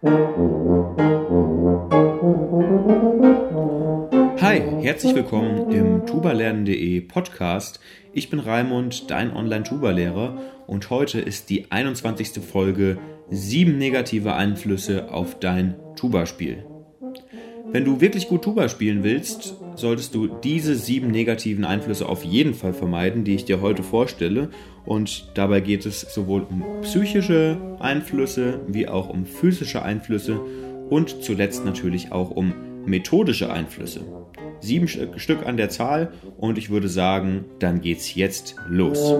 Hi, herzlich willkommen im tubalernen.de Podcast. Ich bin Raimund, dein Online-Tuba-Lehrer und heute ist die 21. Folge sieben negative Einflüsse auf dein Tuba-Spiel. Wenn du wirklich gut Tuba spielen willst, solltest du diese sieben negativen Einflüsse auf jeden Fall vermeiden, die ich dir heute vorstelle. Und dabei geht es sowohl um psychische Einflüsse wie auch um physische Einflüsse und zuletzt natürlich auch um methodische Einflüsse. Sieben Stück an der Zahl und ich würde sagen, dann geht's jetzt los.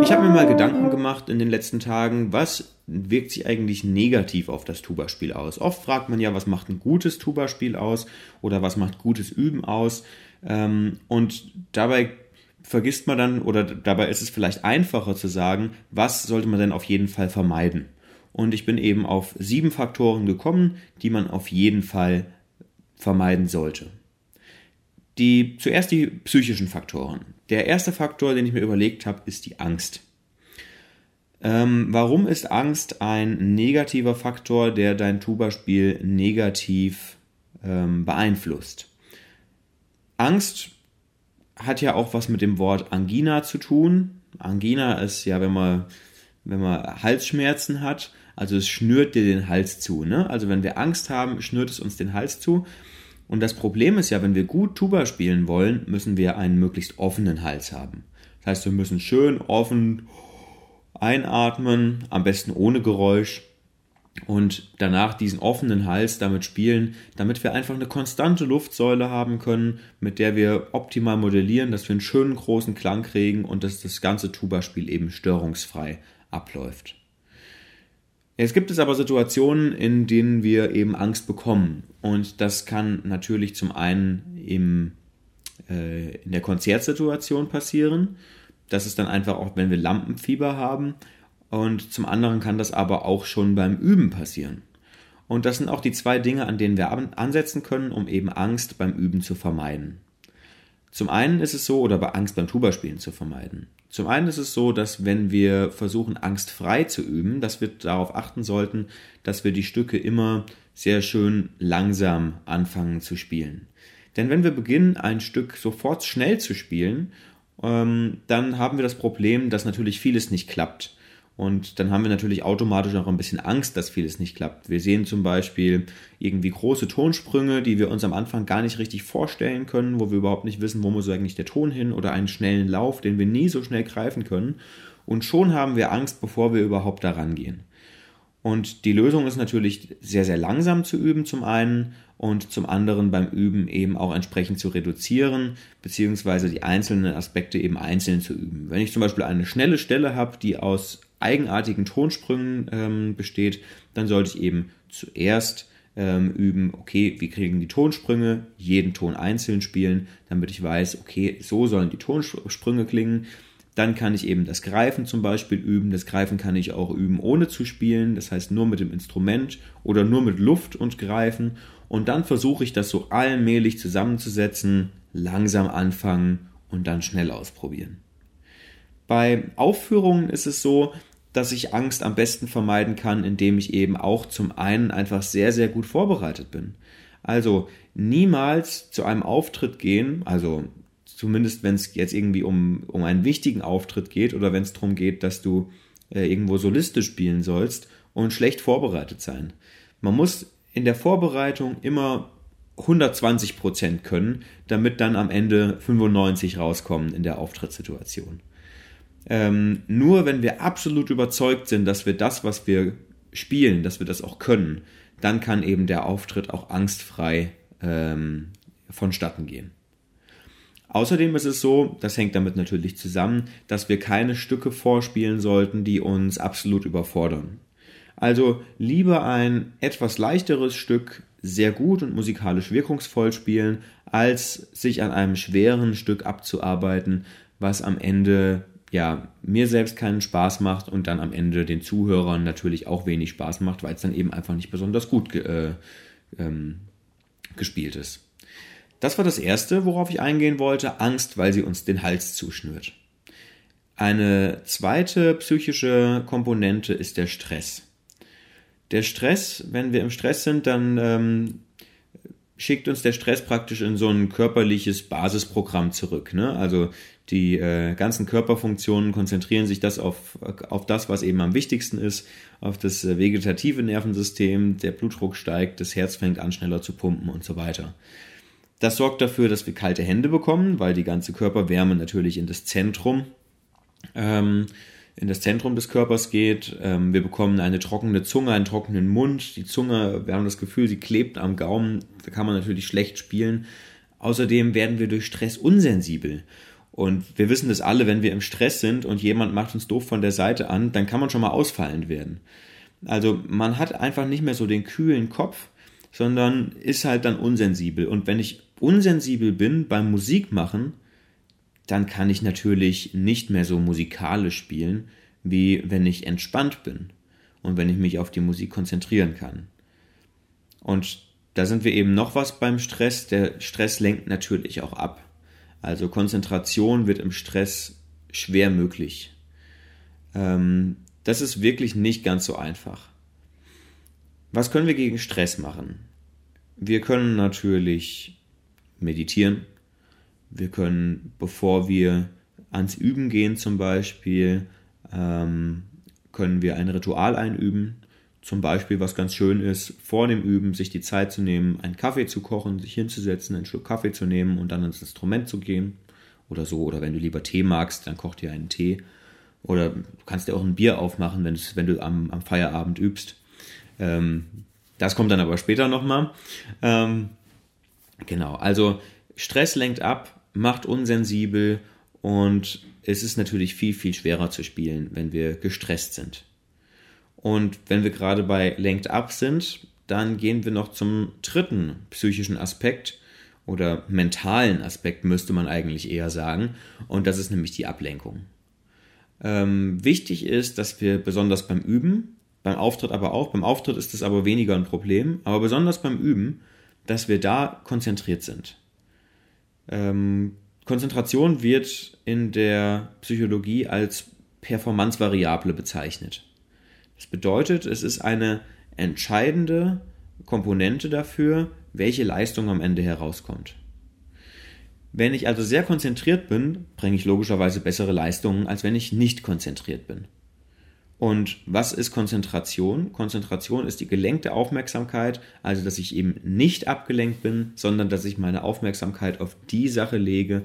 Ich habe mir mal Gedanken gemacht in den letzten Tagen, was wirkt sich eigentlich negativ auf das Tuba-Spiel aus? Oft fragt man ja, was macht ein gutes Tuba-Spiel aus oder was macht gutes Üben aus? Ähm, und dabei vergisst man dann oder dabei ist es vielleicht einfacher zu sagen, was sollte man denn auf jeden Fall vermeiden? Und ich bin eben auf sieben Faktoren gekommen, die man auf jeden Fall vermeiden sollte. Die, zuerst die psychischen Faktoren. Der erste Faktor, den ich mir überlegt habe, ist die Angst. Ähm, warum ist Angst ein negativer Faktor, der dein Tuba-Spiel negativ ähm, beeinflusst? Angst hat ja auch was mit dem Wort Angina zu tun. Angina ist ja, wenn man, wenn man Halsschmerzen hat, also es schnürt dir den Hals zu. Ne? Also wenn wir Angst haben, schnürt es uns den Hals zu. Und das Problem ist ja, wenn wir gut Tuba spielen wollen, müssen wir einen möglichst offenen Hals haben. Das heißt, wir müssen schön offen einatmen, am besten ohne Geräusch und danach diesen offenen Hals damit spielen, damit wir einfach eine konstante Luftsäule haben können, mit der wir optimal modellieren, dass wir einen schönen großen Klang kriegen und dass das ganze Tuba-Spiel eben störungsfrei abläuft. Jetzt gibt es aber Situationen, in denen wir eben Angst bekommen. Und das kann natürlich zum einen im, äh, in der Konzertsituation passieren. Das ist dann einfach auch, wenn wir Lampenfieber haben. Und zum anderen kann das aber auch schon beim Üben passieren. Und das sind auch die zwei Dinge, an denen wir ansetzen können, um eben Angst beim Üben zu vermeiden. Zum einen ist es so, oder bei Angst beim Tubaspielen zu vermeiden. Zum einen ist es so, dass wenn wir versuchen, angstfrei zu üben, dass wir darauf achten sollten, dass wir die Stücke immer sehr schön langsam anfangen zu spielen. Denn wenn wir beginnen, ein Stück sofort schnell zu spielen, ähm, dann haben wir das Problem, dass natürlich vieles nicht klappt. Und dann haben wir natürlich automatisch auch ein bisschen Angst, dass vieles nicht klappt. Wir sehen zum Beispiel irgendwie große Tonsprünge, die wir uns am Anfang gar nicht richtig vorstellen können, wo wir überhaupt nicht wissen, wo muss eigentlich der Ton hin oder einen schnellen Lauf, den wir nie so schnell greifen können. Und schon haben wir Angst, bevor wir überhaupt daran gehen. Und die Lösung ist natürlich sehr, sehr langsam zu üben zum einen und zum anderen beim Üben eben auch entsprechend zu reduzieren, beziehungsweise die einzelnen Aspekte eben einzeln zu üben. Wenn ich zum Beispiel eine schnelle Stelle habe, die aus eigenartigen Tonsprüngen ähm, besteht, dann sollte ich eben zuerst ähm, üben, okay, wie kriegen die Tonsprünge, jeden Ton einzeln spielen, damit ich weiß, okay, so sollen die Tonsprünge klingen. Dann kann ich eben das Greifen zum Beispiel üben. Das Greifen kann ich auch üben, ohne zu spielen. Das heißt nur mit dem Instrument oder nur mit Luft und Greifen. Und dann versuche ich das so allmählich zusammenzusetzen, langsam anfangen und dann schnell ausprobieren. Bei Aufführungen ist es so, dass ich Angst am besten vermeiden kann, indem ich eben auch zum einen einfach sehr, sehr gut vorbereitet bin. Also niemals zu einem Auftritt gehen, also zumindest wenn es jetzt irgendwie um, um einen wichtigen Auftritt geht oder wenn es darum geht, dass du äh, irgendwo Soliste spielen sollst und schlecht vorbereitet sein. Man muss in der Vorbereitung immer 120 Prozent können, damit dann am Ende 95 rauskommen in der Auftrittssituation. Ähm, nur wenn wir absolut überzeugt sind, dass wir das, was wir spielen, dass wir das auch können, dann kann eben der Auftritt auch angstfrei ähm, vonstatten gehen. Außerdem ist es so, das hängt damit natürlich zusammen, dass wir keine Stücke vorspielen sollten, die uns absolut überfordern. Also lieber ein etwas leichteres Stück sehr gut und musikalisch wirkungsvoll spielen, als sich an einem schweren Stück abzuarbeiten, was am Ende ja, mir selbst keinen Spaß macht und dann am Ende den Zuhörern natürlich auch wenig Spaß macht, weil es dann eben einfach nicht besonders gut äh, ähm, gespielt ist. Das war das Erste, worauf ich eingehen wollte, Angst, weil sie uns den Hals zuschnürt. Eine zweite psychische Komponente ist der Stress. Der Stress, wenn wir im Stress sind, dann ähm, schickt uns der Stress praktisch in so ein körperliches Basisprogramm zurück. Ne? Also die äh, ganzen Körperfunktionen konzentrieren sich das auf, auf das, was eben am wichtigsten ist, auf das äh, vegetative Nervensystem, der Blutdruck steigt, das Herz fängt an schneller zu pumpen und so weiter. Das sorgt dafür, dass wir kalte Hände bekommen, weil die ganze Körperwärme natürlich in das Zentrum ähm, in das Zentrum des Körpers geht. Ähm, wir bekommen eine trockene Zunge, einen trockenen Mund. Die Zunge, wir haben das Gefühl, sie klebt am Gaumen. Da kann man natürlich schlecht spielen. Außerdem werden wir durch Stress unsensibel. Und wir wissen das alle, wenn wir im Stress sind und jemand macht uns doof von der Seite an, dann kann man schon mal ausfallend werden. Also man hat einfach nicht mehr so den kühlen Kopf, sondern ist halt dann unsensibel. Und wenn ich unsensibel bin beim Musikmachen, dann kann ich natürlich nicht mehr so musikalisch spielen, wie wenn ich entspannt bin und wenn ich mich auf die Musik konzentrieren kann. Und da sind wir eben noch was beim Stress. Der Stress lenkt natürlich auch ab. Also Konzentration wird im Stress schwer möglich. Ähm, das ist wirklich nicht ganz so einfach. Was können wir gegen Stress machen? Wir können natürlich meditieren. Wir können, bevor wir ans Üben gehen zum Beispiel, ähm, können wir ein Ritual einüben. Zum Beispiel, was ganz schön ist, vor dem Üben sich die Zeit zu nehmen, einen Kaffee zu kochen, sich hinzusetzen, einen Schluck Kaffee zu nehmen und dann ins Instrument zu gehen oder so. Oder wenn du lieber Tee magst, dann koch dir einen Tee. Oder du kannst dir auch ein Bier aufmachen, wenn, wenn du am, am Feierabend übst. Ähm, das kommt dann aber später nochmal. Ähm, genau, also Stress lenkt ab, macht unsensibel und es ist natürlich viel, viel schwerer zu spielen, wenn wir gestresst sind. Und wenn wir gerade bei Lenkt Up sind, dann gehen wir noch zum dritten psychischen Aspekt oder mentalen Aspekt müsste man eigentlich eher sagen. Und das ist nämlich die Ablenkung. Ähm, wichtig ist, dass wir besonders beim Üben, beim Auftritt aber auch, beim Auftritt ist es aber weniger ein Problem, aber besonders beim Üben, dass wir da konzentriert sind. Ähm, Konzentration wird in der Psychologie als Performance-Variable bezeichnet. Das bedeutet, es ist eine entscheidende Komponente dafür, welche Leistung am Ende herauskommt. Wenn ich also sehr konzentriert bin, bringe ich logischerweise bessere Leistungen, als wenn ich nicht konzentriert bin. Und was ist Konzentration? Konzentration ist die gelenkte Aufmerksamkeit, also dass ich eben nicht abgelenkt bin, sondern dass ich meine Aufmerksamkeit auf die Sache lege,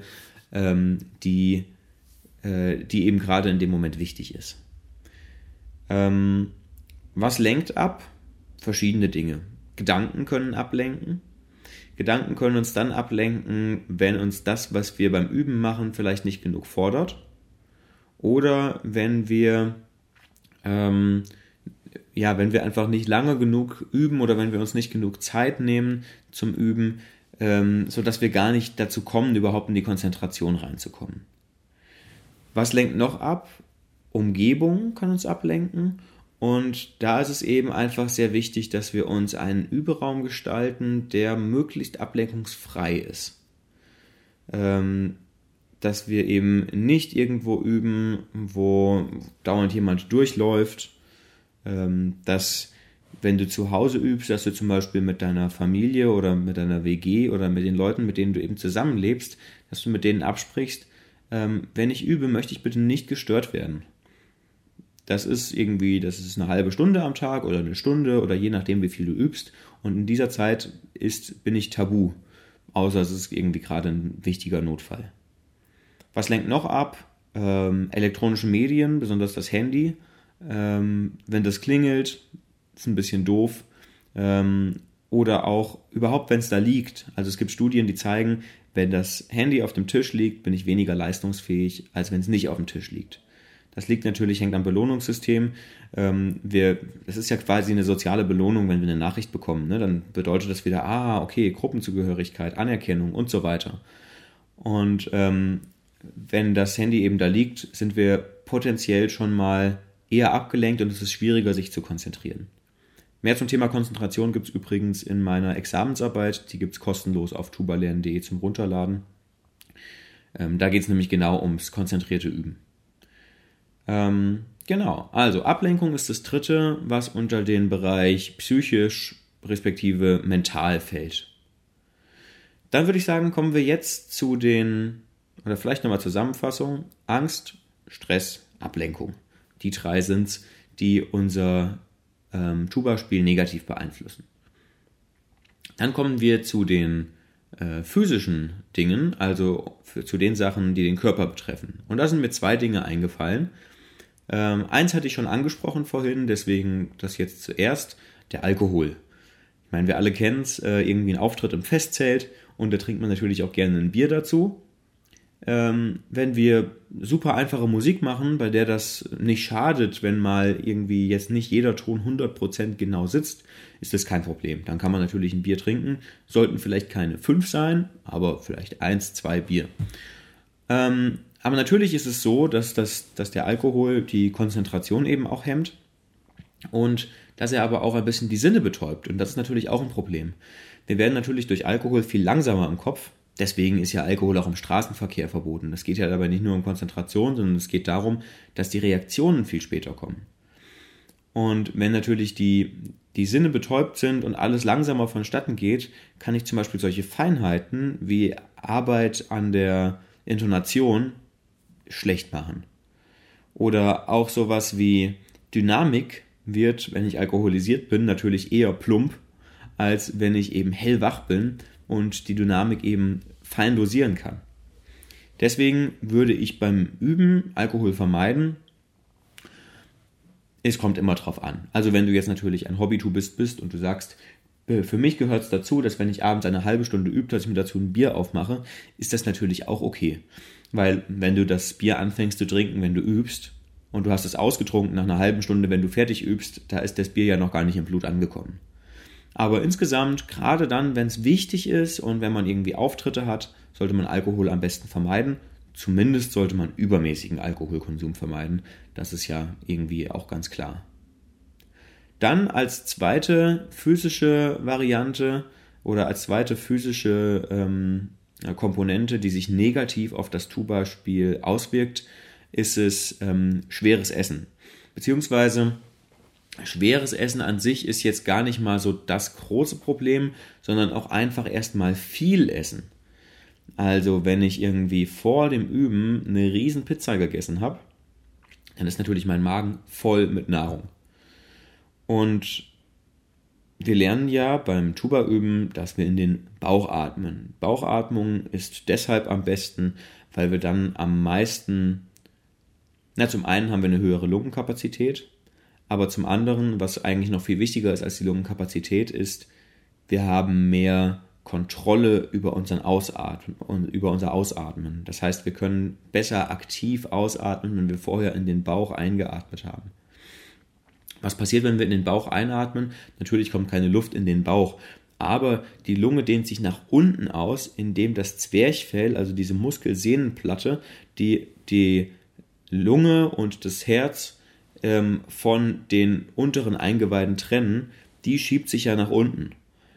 ähm, die, äh, die eben gerade in dem Moment wichtig ist. Ähm, was lenkt ab? Verschiedene Dinge. Gedanken können ablenken. Gedanken können uns dann ablenken, wenn uns das, was wir beim Üben machen, vielleicht nicht genug fordert. Oder wenn wir, ähm, ja, wenn wir einfach nicht lange genug üben oder wenn wir uns nicht genug Zeit nehmen zum Üben, ähm, sodass wir gar nicht dazu kommen, überhaupt in die Konzentration reinzukommen. Was lenkt noch ab? Umgebung kann uns ablenken. Und da ist es eben einfach sehr wichtig, dass wir uns einen Überraum gestalten, der möglichst ablenkungsfrei ist. Ähm, dass wir eben nicht irgendwo üben, wo dauernd jemand durchläuft, ähm, dass wenn du zu Hause übst, dass du zum Beispiel mit deiner Familie oder mit deiner WG oder mit den Leuten, mit denen du eben zusammenlebst, dass du mit denen absprichst, ähm, wenn ich übe, möchte ich bitte nicht gestört werden das ist irgendwie, das ist eine halbe Stunde am Tag oder eine Stunde oder je nachdem, wie viel du übst. Und in dieser Zeit ist, bin ich tabu. Außer es ist irgendwie gerade ein wichtiger Notfall. Was lenkt noch ab? Ähm, elektronische Medien, besonders das Handy. Ähm, wenn das klingelt, ist ein bisschen doof. Ähm, oder auch überhaupt, wenn es da liegt. Also es gibt Studien, die zeigen, wenn das Handy auf dem Tisch liegt, bin ich weniger leistungsfähig, als wenn es nicht auf dem Tisch liegt. Das liegt natürlich, hängt am Belohnungssystem. Ähm, das ist ja quasi eine soziale Belohnung, wenn wir eine Nachricht bekommen. Ne? Dann bedeutet das wieder, ah, okay, Gruppenzugehörigkeit, Anerkennung und so weiter. Und ähm, wenn das Handy eben da liegt, sind wir potenziell schon mal eher abgelenkt und es ist schwieriger, sich zu konzentrieren. Mehr zum Thema Konzentration gibt es übrigens in meiner Examensarbeit. Die gibt es kostenlos auf tubalernen.de zum Runterladen. Ähm, da geht es nämlich genau ums konzentrierte Üben. Ähm, genau, also Ablenkung ist das dritte, was unter den Bereich psychisch respektive mental fällt. Dann würde ich sagen, kommen wir jetzt zu den, oder vielleicht nochmal Zusammenfassung, Angst, Stress, Ablenkung. Die drei sind es, die unser ähm, Tuba-Spiel negativ beeinflussen. Dann kommen wir zu den äh, physischen Dingen, also für, zu den Sachen, die den Körper betreffen. Und da sind mir zwei Dinge eingefallen. Ähm, eins hatte ich schon angesprochen vorhin, deswegen das jetzt zuerst, der Alkohol. Ich meine, wir alle kennen es, äh, irgendwie ein Auftritt im Festzelt und da trinkt man natürlich auch gerne ein Bier dazu ähm, wenn wir super einfache Musik machen, bei der das nicht schadet, wenn mal irgendwie jetzt nicht jeder Ton 100% genau sitzt, ist das kein Problem. Dann kann man natürlich ein Bier trinken. Sollten vielleicht keine fünf sein, aber vielleicht eins, zwei Bier. Ähm, aber natürlich ist es so, dass, das, dass der Alkohol die Konzentration eben auch hemmt und dass er aber auch ein bisschen die Sinne betäubt. Und das ist natürlich auch ein Problem. Wir werden natürlich durch Alkohol viel langsamer im Kopf, Deswegen ist ja Alkohol auch im Straßenverkehr verboten. Es geht ja dabei nicht nur um Konzentration, sondern es geht darum, dass die Reaktionen viel später kommen. Und wenn natürlich die, die Sinne betäubt sind und alles langsamer vonstatten geht, kann ich zum Beispiel solche Feinheiten wie Arbeit an der Intonation schlecht machen. Oder auch sowas wie Dynamik wird, wenn ich alkoholisiert bin, natürlich eher plump, als wenn ich eben hellwach bin und die Dynamik eben fein dosieren kann. Deswegen würde ich beim Üben Alkohol vermeiden. Es kommt immer drauf an. Also wenn du jetzt natürlich ein Hobbytubist bist und du sagst, äh, für mich gehört es dazu, dass wenn ich abends eine halbe Stunde übe, dass ich mir dazu ein Bier aufmache, ist das natürlich auch okay. Weil wenn du das Bier anfängst zu trinken, wenn du übst, und du hast es ausgetrunken nach einer halben Stunde, wenn du fertig übst, da ist das Bier ja noch gar nicht im Blut angekommen. Aber insgesamt, gerade dann, wenn es wichtig ist und wenn man irgendwie Auftritte hat, sollte man Alkohol am besten vermeiden. Zumindest sollte man übermäßigen Alkoholkonsum vermeiden. Das ist ja irgendwie auch ganz klar. Dann als zweite physische Variante oder als zweite physische ähm, Komponente, die sich negativ auf das Tuba-Spiel auswirkt, ist es ähm, schweres Essen. Beziehungsweise schweres Essen an sich ist jetzt gar nicht mal so das große Problem, sondern auch einfach erstmal viel essen. Also wenn ich irgendwie vor dem Üben eine riesen Pizza gegessen habe, dann ist natürlich mein Magen voll mit Nahrung. Und wir lernen ja beim Tuba-Üben, dass wir in den Bauch atmen. Bauchatmung ist deshalb am besten, weil wir dann am meisten, na zum einen haben wir eine höhere Lungenkapazität, aber zum anderen, was eigentlich noch viel wichtiger ist als die Lungenkapazität, ist, wir haben mehr Kontrolle über unseren Ausatmen über unser Ausatmen. Das heißt, wir können besser aktiv ausatmen, wenn wir vorher in den Bauch eingeatmet haben. Was passiert, wenn wir in den Bauch einatmen? Natürlich kommt keine Luft in den Bauch, aber die Lunge dehnt sich nach unten aus, indem das Zwerchfell, also diese Muskelsehnenplatte, die die Lunge und das Herz ähm, von den unteren Eingeweiden trennen, die schiebt sich ja nach unten.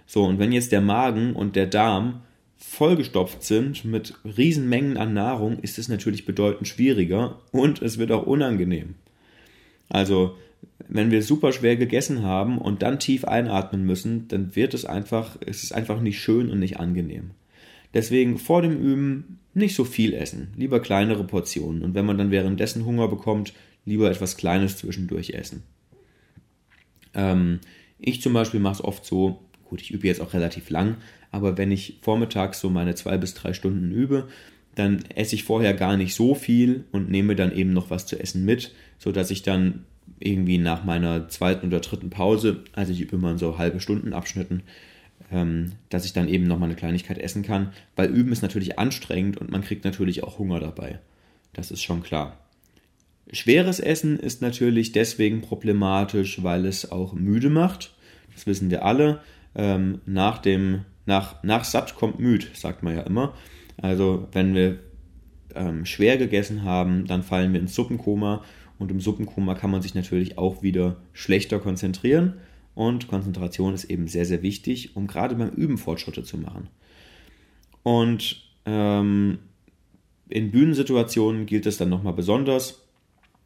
So, und wenn jetzt der Magen und der Darm vollgestopft sind mit Riesenmengen an Nahrung, ist es natürlich bedeutend schwieriger und es wird auch unangenehm. Also, wenn wir super schwer gegessen haben und dann tief einatmen müssen, dann wird es einfach, es ist einfach nicht schön und nicht angenehm. Deswegen vor dem Üben nicht so viel essen, lieber kleinere Portionen. Und wenn man dann währenddessen Hunger bekommt, lieber etwas Kleines zwischendurch essen. Ähm, ich zum Beispiel mache es oft so, gut, ich übe jetzt auch relativ lang, aber wenn ich vormittags so meine zwei bis drei Stunden übe, dann esse ich vorher gar nicht so viel und nehme dann eben noch was zu essen mit, sodass ich dann irgendwie nach meiner zweiten oder dritten Pause, also ich übe immer in so halbe Stunden Abschnitten, ähm, dass ich dann eben noch mal eine Kleinigkeit essen kann, weil Üben ist natürlich anstrengend und man kriegt natürlich auch Hunger dabei. Das ist schon klar. Schweres Essen ist natürlich deswegen problematisch, weil es auch müde macht. Das wissen wir alle. Ähm, nach dem, nach, nach satt kommt müd, sagt man ja immer. Also wenn wir ähm, schwer gegessen haben, dann fallen wir ins Suppenkoma und im Suppenkoma kann man sich natürlich auch wieder schlechter konzentrieren und Konzentration ist eben sehr, sehr wichtig, um gerade beim Üben Fortschritte zu machen. Und ähm, in Bühnensituationen gilt es dann nochmal besonders,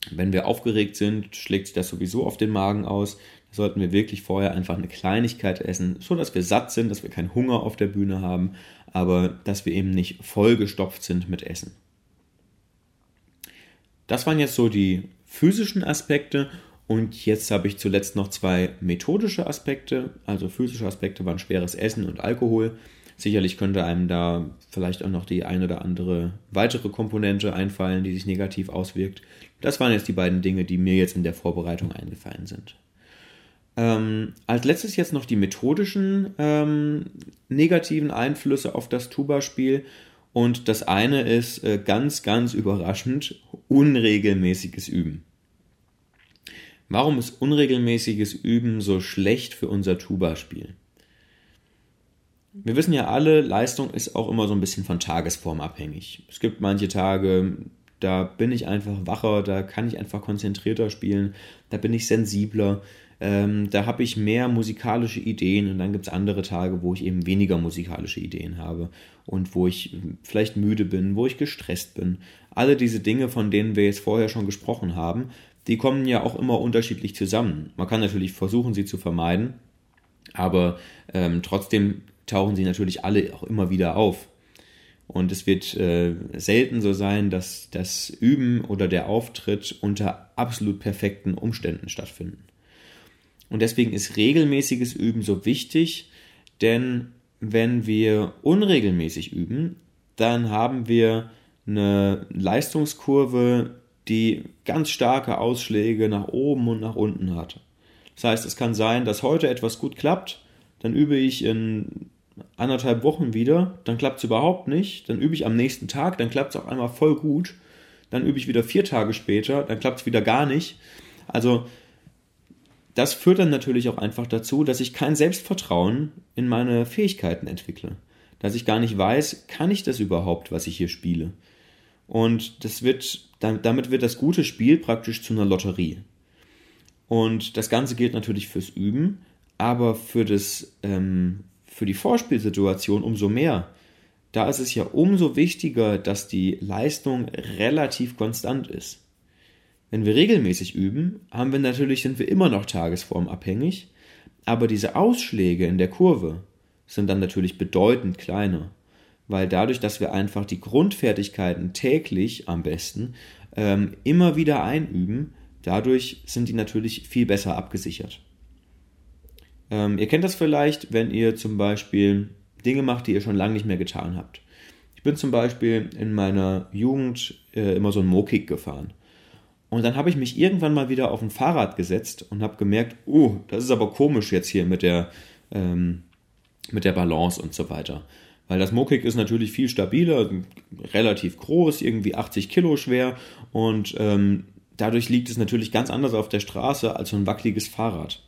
Wenn wir aufgeregt sind, schlägt sich das sowieso auf den Magen aus. Da sollten wir wirklich vorher einfach eine Kleinigkeit essen, so dass wir satt sind, dass wir keinen Hunger auf der Bühne haben, aber dass wir eben nicht vollgestopft sind mit Essen. Das waren jetzt so die physischen Aspekte und jetzt habe ich zuletzt noch zwei methodische Aspekte. Also physische Aspekte waren schweres Essen und Alkohol. Sicherlich könnte einem da vielleicht auch noch die eine oder andere weitere Komponente einfallen, die sich negativ auswirkt. Das waren jetzt die beiden Dinge, die mir jetzt in der Vorbereitung eingefallen sind. Ähm, als letztes jetzt noch die methodischen ähm, negativen Einflüsse auf das Tuba-Spiel. Und das eine ist äh, ganz, ganz überraschend unregelmäßiges Üben. Warum ist unregelmäßiges Üben so schlecht für unser Tuba-Spiel? Wir wissen ja alle, Leistung ist auch immer so ein bisschen von Tagesform abhängig. Es gibt manche Tage, da bin ich einfach wacher, da kann ich einfach konzentrierter spielen, da bin ich sensibler, ähm, da habe ich mehr musikalische Ideen und dann gibt es andere Tage, wo ich eben weniger musikalische Ideen habe und wo ich vielleicht müde bin, wo ich gestresst bin. Alle diese Dinge, von denen wir jetzt vorher schon gesprochen haben, die kommen ja auch immer unterschiedlich zusammen. Man kann natürlich versuchen, sie zu vermeiden, aber ähm, trotzdem tauchen sie natürlich alle auch immer wieder auf. Und es wird äh, selten so sein, dass das Üben oder der Auftritt unter absolut perfekten Umständen stattfinden. Und deswegen ist regelmäßiges Üben so wichtig, denn wenn wir unregelmäßig üben, dann haben wir eine Leistungskurve, die ganz starke Ausschläge nach oben und nach unten hat. Das heißt, es kann sein, dass heute etwas gut klappt, dann übe ich in anderthalb Wochen wieder, dann klappt es überhaupt nicht, dann übe ich am nächsten Tag, dann klappt es auf einmal voll gut, dann übe ich wieder vier Tage später, dann klappt es wieder gar nicht. Also das führt dann natürlich auch einfach dazu, dass ich kein Selbstvertrauen in meine Fähigkeiten entwickle. Dass ich gar nicht weiß, kann ich das überhaupt, was ich hier spiele. Und das wird, damit wird das gute Spiel praktisch zu einer Lotterie. Und das Ganze gilt natürlich fürs Üben, aber für, das, ähm, für die Vorspielsituation umso mehr. Da ist es ja umso wichtiger, dass die Leistung relativ konstant ist. Wenn wir regelmäßig üben, haben wir natürlich, sind wir immer noch tagesformabhängig, aber diese Ausschläge in der Kurve sind dann natürlich bedeutend kleiner, weil dadurch, dass wir einfach die Grundfertigkeiten täglich am besten ähm, immer wieder einüben, dadurch sind die natürlich viel besser abgesichert. Ähm, ihr kennt das vielleicht, wenn ihr zum Beispiel Dinge macht, die ihr schon lange nicht mehr getan habt. Ich bin zum Beispiel in meiner Jugend äh, immer so ein Mokik gefahren. Und dann habe ich mich irgendwann mal wieder auf ein Fahrrad gesetzt und habe gemerkt, oh, das ist aber komisch jetzt hier mit der, ähm, mit der Balance und so weiter. Weil das Mokik ist natürlich viel stabiler, relativ groß, irgendwie 80 Kilo schwer und ähm, dadurch liegt es natürlich ganz anders auf der Straße als so ein wackeliges Fahrrad.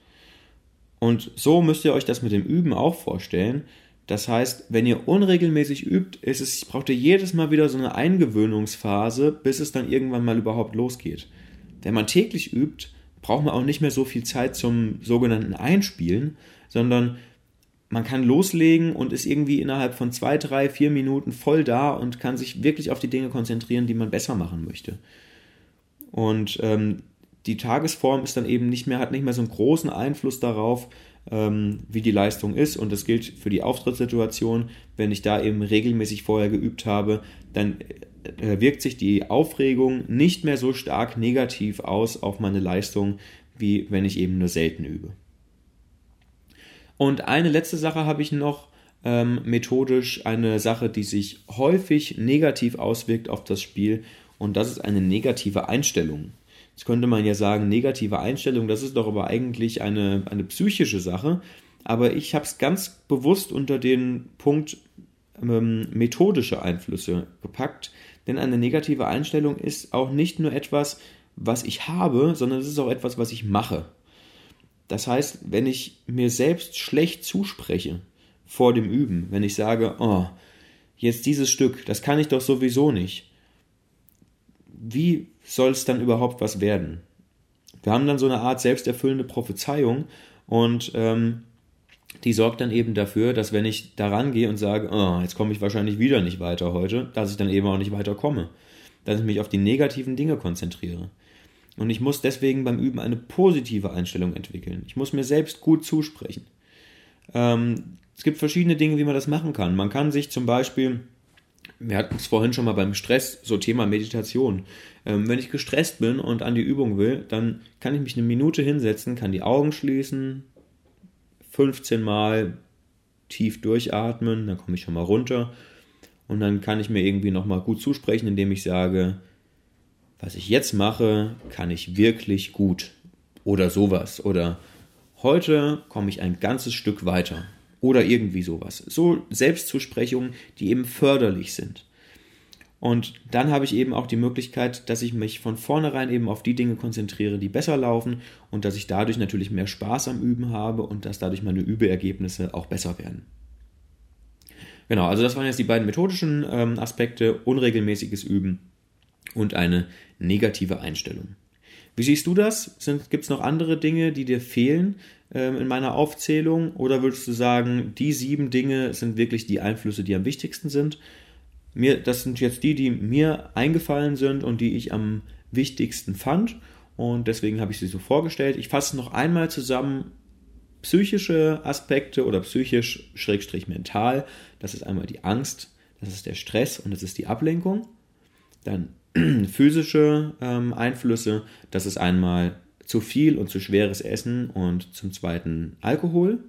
Und so müsst ihr euch das mit dem Üben auch vorstellen. Das heißt, wenn ihr unregelmäßig übt, ist es, braucht ihr jedes Mal wieder so eine Eingewöhnungsphase, bis es dann irgendwann mal überhaupt losgeht. Wenn man täglich übt, braucht man auch nicht mehr so viel Zeit zum sogenannten Einspielen, sondern man kann loslegen und ist irgendwie innerhalb von zwei, drei, vier Minuten voll da und kann sich wirklich auf die Dinge konzentrieren, die man besser machen möchte. Und ähm, die Tagesform ist dann eben nicht mehr, hat nicht mehr so einen großen Einfluss darauf, ähm, wie die Leistung ist. Und das gilt für die Auftrittssituation. Wenn ich da eben regelmäßig vorher geübt habe, dann äh, wirkt sich die Aufregung nicht mehr so stark negativ aus auf meine Leistung, wie wenn ich eben nur selten übe. Und eine letzte Sache habe ich noch, ähm, methodisch eine Sache, die sich häufig negativ auswirkt auf das Spiel und das ist eine negative Einstellung. Jetzt könnte man ja sagen, negative Einstellung, das ist doch aber eigentlich eine, eine psychische Sache. Aber ich habe es ganz bewusst unter den Punkt ähm, methodische Einflüsse gepackt. Denn eine negative Einstellung ist auch nicht nur etwas, was ich habe, sondern es ist auch etwas, was ich mache. Das heißt, wenn ich mir selbst schlecht zuspreche vor dem Üben, wenn ich sage, oh, jetzt dieses Stück, das kann ich doch sowieso nicht, wie soll es dann überhaupt was werden? Wir haben dann so eine Art selbsterfüllende Prophezeiung und ähm, die sorgt dann eben dafür, dass wenn ich daran gehe und sage, oh, jetzt komme ich wahrscheinlich wieder nicht weiter heute, dass ich dann eben auch nicht weiterkomme. Dass ich mich auf die negativen Dinge konzentriere. Und ich muss deswegen beim Üben eine positive Einstellung entwickeln. Ich muss mir selbst gut zusprechen. Ähm, es gibt verschiedene Dinge, wie man das machen kann. Man kann sich zum Beispiel, wir hatten es vorhin schon mal beim Stress, so Thema Meditation. Ähm, wenn ich gestresst bin und an die Übung will, dann kann ich mich eine Minute hinsetzen, kann die Augen schließen, 15 Mal tief durchatmen, dann komme ich schon mal runter und dann kann ich mir irgendwie nochmal gut zusprechen, indem ich sage, was ich jetzt mache, kann ich wirklich gut oder sowas oder heute komme ich ein ganzes Stück weiter oder irgendwie sowas. So Selbstzusprechungen, die eben förderlich sind. Und dann habe ich eben auch die Möglichkeit, dass ich mich von vornherein eben auf die Dinge konzentriere, die besser laufen und dass ich dadurch natürlich mehr Spaß am Üben habe und dass dadurch meine Übeergebnisse auch besser werden. Genau, also das waren jetzt die beiden methodischen ähm, Aspekte, unregelmäßiges Üben und eine negative Einstellung. Wie siehst du das? Gibt es noch andere Dinge, die dir fehlen ähm, in meiner Aufzählung? Oder würdest du sagen, die sieben Dinge sind wirklich die Einflüsse, die am wichtigsten sind? Mir, das sind jetzt die, die mir eingefallen sind und die ich am wichtigsten fand. Und deswegen habe ich sie so vorgestellt. Ich fasse noch einmal zusammen psychische Aspekte oder psychisch schrägstrich mental. Das ist einmal die Angst, das ist der Stress und das ist die Ablenkung. Dann physische ähm, Einflüsse, das ist einmal zu viel und zu schweres Essen und zum zweiten Alkohol.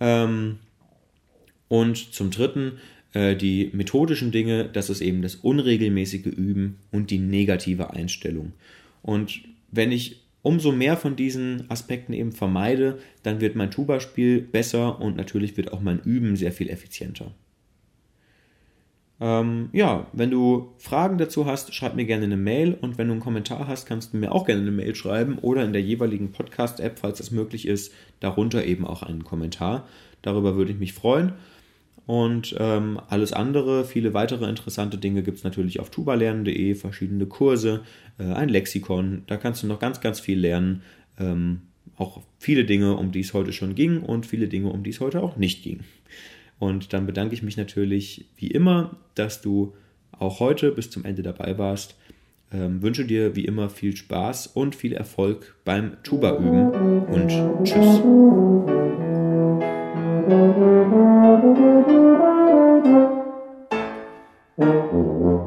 Ähm, und zum dritten äh, die methodischen Dinge, das ist eben das unregelmäßige Üben und die negative Einstellung. Und wenn ich umso mehr von diesen Aspekten eben vermeide, dann wird mein Tuba-Spiel besser und natürlich wird auch mein Üben sehr viel effizienter. Ähm, ja, wenn du Fragen dazu hast, schreib mir gerne eine Mail und wenn du einen Kommentar hast, kannst du mir auch gerne eine Mail schreiben oder in der jeweiligen Podcast-App, falls es möglich ist, darunter eben auch einen Kommentar. Darüber würde ich mich freuen. Und ähm, alles andere, viele weitere interessante Dinge gibt es natürlich auf tubalernen.de, verschiedene Kurse, äh, ein Lexikon, da kannst du noch ganz, ganz viel lernen. Ähm, auch viele Dinge, um die es heute schon ging und viele Dinge, um die es heute auch nicht ging. Und dann bedanke ich mich natürlich wie immer, dass du auch heute bis zum Ende dabei warst. Ähm, wünsche dir wie immer viel Spaß und viel Erfolg beim Tuba üben und tschüss.